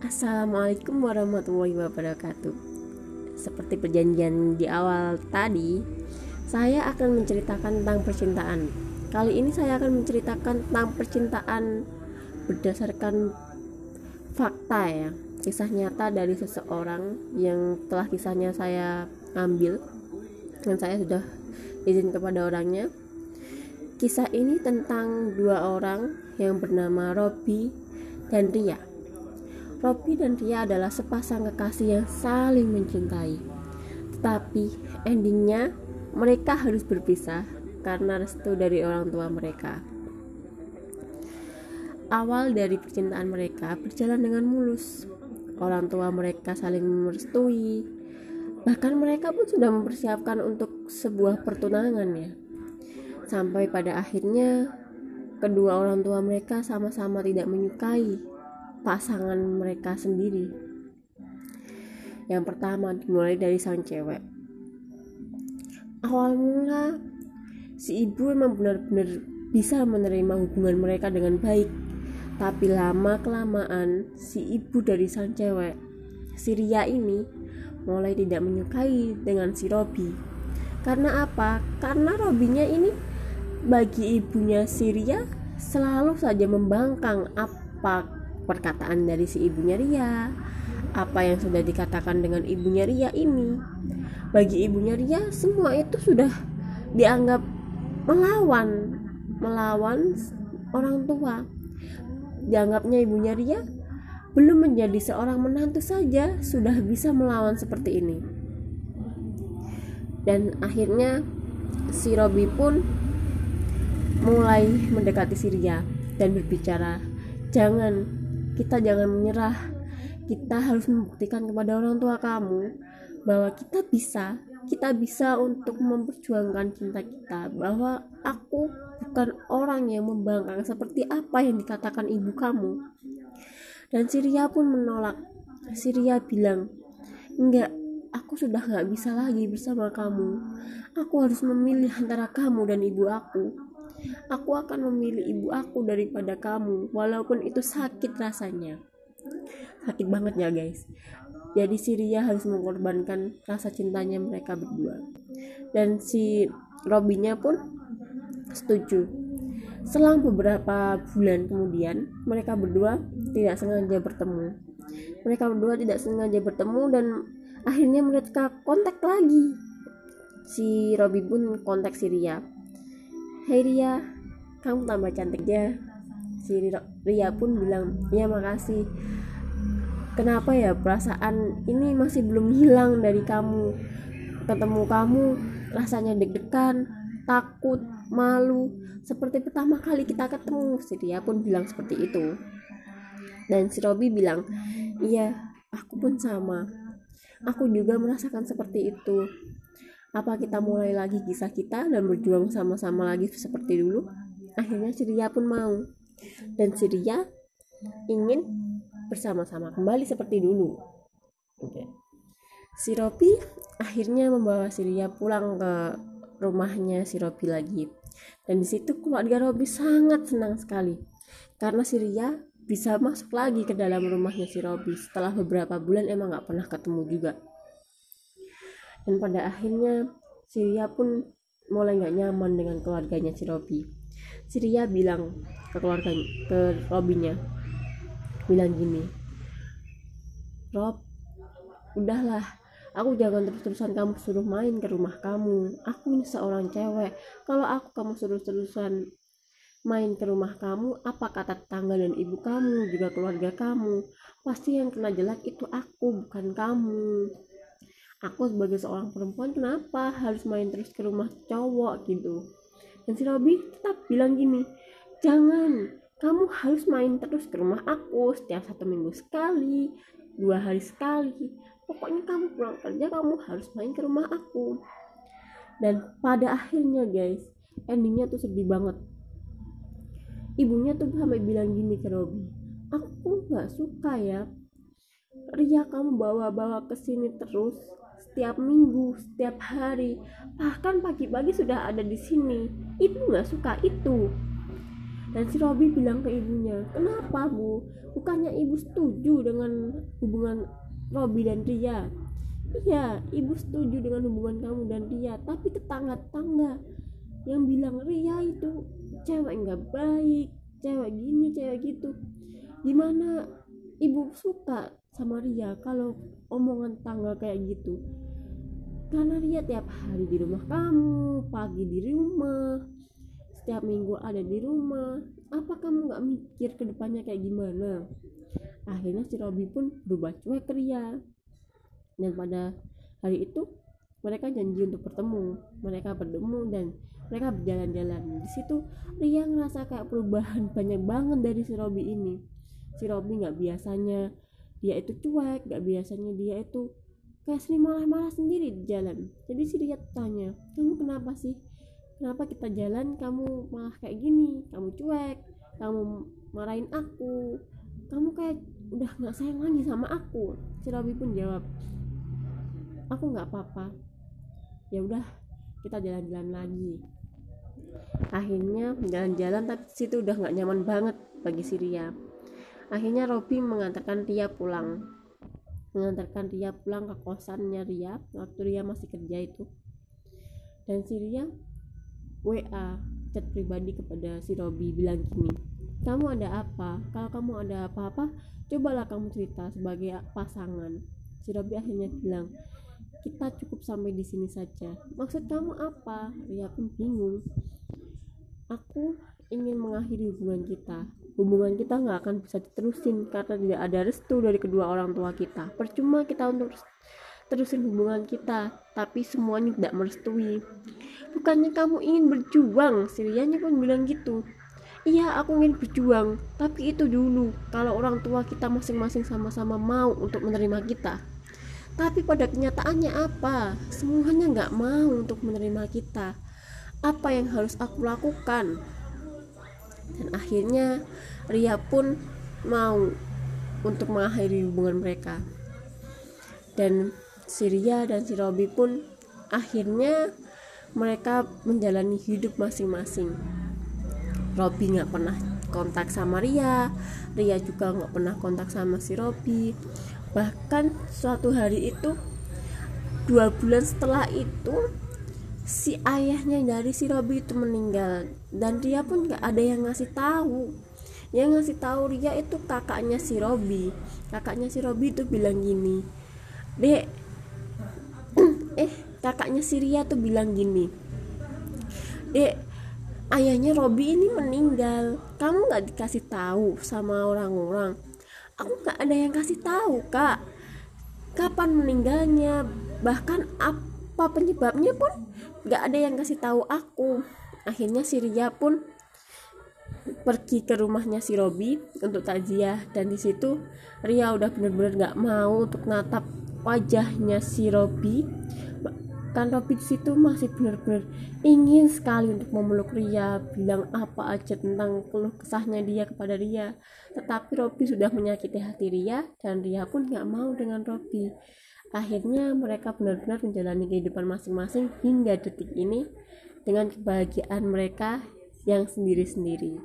Assalamualaikum warahmatullahi wabarakatuh. Seperti perjanjian di awal tadi, saya akan menceritakan tentang percintaan. Kali ini saya akan menceritakan tentang percintaan berdasarkan fakta ya, kisah nyata dari seseorang yang telah kisahnya saya ambil dan saya sudah izin kepada orangnya. Kisah ini tentang dua orang yang bernama Robi dan Ria Robby dan Ria adalah sepasang kekasih yang saling mencintai. Tetapi endingnya mereka harus berpisah karena restu dari orang tua mereka. Awal dari percintaan mereka berjalan dengan mulus. Orang tua mereka saling merestui. Bahkan mereka pun sudah mempersiapkan untuk sebuah pertunangan ya. Sampai pada akhirnya kedua orang tua mereka sama-sama tidak menyukai pasangan mereka sendiri. Yang pertama dimulai dari sang cewek. Awal mula si ibu memang benar-benar bisa menerima hubungan mereka dengan baik. Tapi lama kelamaan si ibu dari sang cewek, si Ria ini mulai tidak menyukai dengan si Robi. Karena apa? Karena Robinya ini bagi ibunya si Ria selalu saja membangkang apa perkataan dari si ibunya Ria. Apa yang sudah dikatakan dengan ibunya Ria ini. Bagi ibunya Ria semua itu sudah dianggap melawan. Melawan orang tua. Dianggapnya ibunya Ria belum menjadi seorang menantu saja sudah bisa melawan seperti ini. Dan akhirnya si Robi pun mulai mendekati si Ria dan berbicara jangan kita jangan menyerah. Kita harus membuktikan kepada orang tua kamu bahwa kita bisa kita bisa untuk memperjuangkan cinta kita bahwa aku bukan orang yang membangkang seperti apa yang dikatakan ibu kamu. Dan Syria pun menolak. Syria bilang enggak aku sudah nggak bisa lagi bersama kamu. Aku harus memilih antara kamu dan ibu aku Aku akan memilih ibu aku daripada kamu, walaupun itu sakit rasanya. Sakit banget ya guys. Jadi Syria harus mengorbankan rasa cintanya mereka berdua. Dan si Robinya pun setuju. Selang beberapa bulan kemudian, mereka berdua tidak sengaja bertemu. Mereka berdua tidak sengaja bertemu dan akhirnya mereka kontak lagi. Si Robi pun kontak Syria Hai Ria, kamu tambah cantik ya. Si Ria pun bilang, ya makasih. Kenapa ya perasaan ini masih belum hilang dari kamu? Ketemu kamu rasanya deg-degan, takut, malu. Seperti pertama kali kita ketemu. Si Ria pun bilang seperti itu. Dan si Robi bilang, iya, aku pun sama. Aku juga merasakan seperti itu apa kita mulai lagi kisah kita dan berjuang sama-sama lagi seperti dulu? Akhirnya Syria pun mau. Dan Syria ingin bersama-sama kembali seperti dulu. Si Robi akhirnya membawa Syria pulang ke rumahnya si Robi lagi. Dan di situ keluarga Robi sangat senang sekali. Karena Syria bisa masuk lagi ke dalam rumahnya si Robi. Setelah beberapa bulan emang gak pernah ketemu juga dan pada akhirnya Syria pun mulai nggak nyaman dengan keluarganya si Robi. Syria bilang ke keluarga ke Robinya bilang gini Rob udahlah aku jangan terus-terusan kamu suruh main ke rumah kamu. Aku ini seorang cewek. Kalau aku kamu suruh-terusan main ke rumah kamu apa kata tetangga dan ibu kamu juga keluarga kamu? Pasti yang kena jelek itu aku bukan kamu aku sebagai seorang perempuan kenapa harus main terus ke rumah cowok gitu? Dan si Robi tetap bilang gini jangan kamu harus main terus ke rumah aku setiap satu minggu sekali dua hari sekali. Pokoknya kamu pulang kerja kamu harus main ke rumah aku. Dan pada akhirnya guys endingnya tuh sedih banget. Ibunya tuh sampai bilang gini ke Robi aku nggak suka ya Ria kamu bawa-bawa ke sini terus setiap minggu, setiap hari, bahkan pagi-pagi sudah ada di sini. Ibu nggak suka itu. dan si Robi bilang ke ibunya kenapa bu bukannya ibu setuju dengan hubungan Robi dan Ria iya ibu setuju dengan hubungan kamu dan Ria tapi tetangga-tetangga yang bilang Ria itu cewek nggak baik cewek gini cewek gitu gimana ibu suka sama Ria kalau omongan tangga kayak gitu karena Ria tiap hari di rumah kamu pagi di rumah setiap minggu ada di rumah. Apa kamu nggak mikir ke depannya kayak gimana? Akhirnya si Robi pun berubah cuek ke Ria. Dan pada hari itu mereka janji untuk bertemu. Mereka bertemu dan mereka berjalan-jalan. Di situ Ria ngerasa kayak perubahan banyak banget dari si Robi ini. Si Robi nggak biasanya dia itu cuek nggak biasanya dia itu sering marah-marah sendiri di jalan. Jadi si Ria tanya kamu kenapa sih? Kenapa kita jalan kamu malah kayak gini? Kamu cuek kamu marahin aku. Kamu kayak udah nggak sayang lagi sama aku. Si Robi pun jawab aku nggak apa-apa. Ya udah kita jalan-jalan lagi. Akhirnya jalan-jalan tapi situ udah nggak nyaman banget bagi si Ria akhirnya Robi mengantarkan Ria pulang mengantarkan Ria pulang ke kosannya Ria waktu Ria masih kerja itu. Dan si Ria WA chat pribadi kepada si Robi bilang gini kamu ada apa? Kalau kamu ada apa-apa cobalah kamu cerita sebagai pasangan. Si Robi akhirnya bilang kita cukup sampai di sini saja. Maksud kamu apa? Ria pun bingung. Aku ingin mengakhiri hubungan kita hubungan kita nggak akan bisa diterusin karena tidak ada restu dari kedua orang tua kita. Percuma kita untuk terusin hubungan kita tapi semuanya tidak merestui. Bukannya kamu ingin berjuang Sirianya pun bilang gitu. Iya aku ingin berjuang tapi itu dulu. Kalau orang tua kita masing-masing sama-sama mau untuk menerima kita. Tapi pada kenyataannya apa? Semuanya nggak mau untuk menerima kita. Apa yang harus aku lakukan dan akhirnya Ria pun mau untuk mengakhiri hubungan mereka. Dan si Ria dan si Robi pun akhirnya mereka menjalani hidup masing-masing. Robi nggak pernah kontak sama Ria Ria juga nggak pernah kontak sama si Robi. Bahkan suatu hari itu dua bulan setelah itu si ayahnya dari si Robi itu meninggal. Dan dia pun nggak ada yang ngasih tahu. Yang ngasih tahu Ria itu kakaknya si Robi. Kakaknya si Robi itu bilang gini dek eh kakaknya si Ria tuh bilang gini dek ayahnya Robi ini meninggal. Kamu nggak dikasih tahu sama orang-orang. Aku nggak ada yang kasih tahu kak. Kapan meninggalnya? Bahkan apa penyebabnya pun nggak ada yang kasih tahu aku. Akhirnya si Ria pun pergi ke rumahnya si Robi untuk takziah. Dan di situ Ria udah bener-bener nggak mau untuk natap wajahnya si Robi. Kan Robi di situ masih benar-benar ingin sekali untuk memeluk Ria bilang apa aja tentang keluh kesahnya dia kepada Ria. Tetapi Robi sudah menyakiti hati Ria dan Ria pun nggak mau dengan Robi akhirnya mereka benar-benar menjalani kehidupan masing-masing hingga detik ini dengan kebahagiaan mereka yang sendiri-sendiri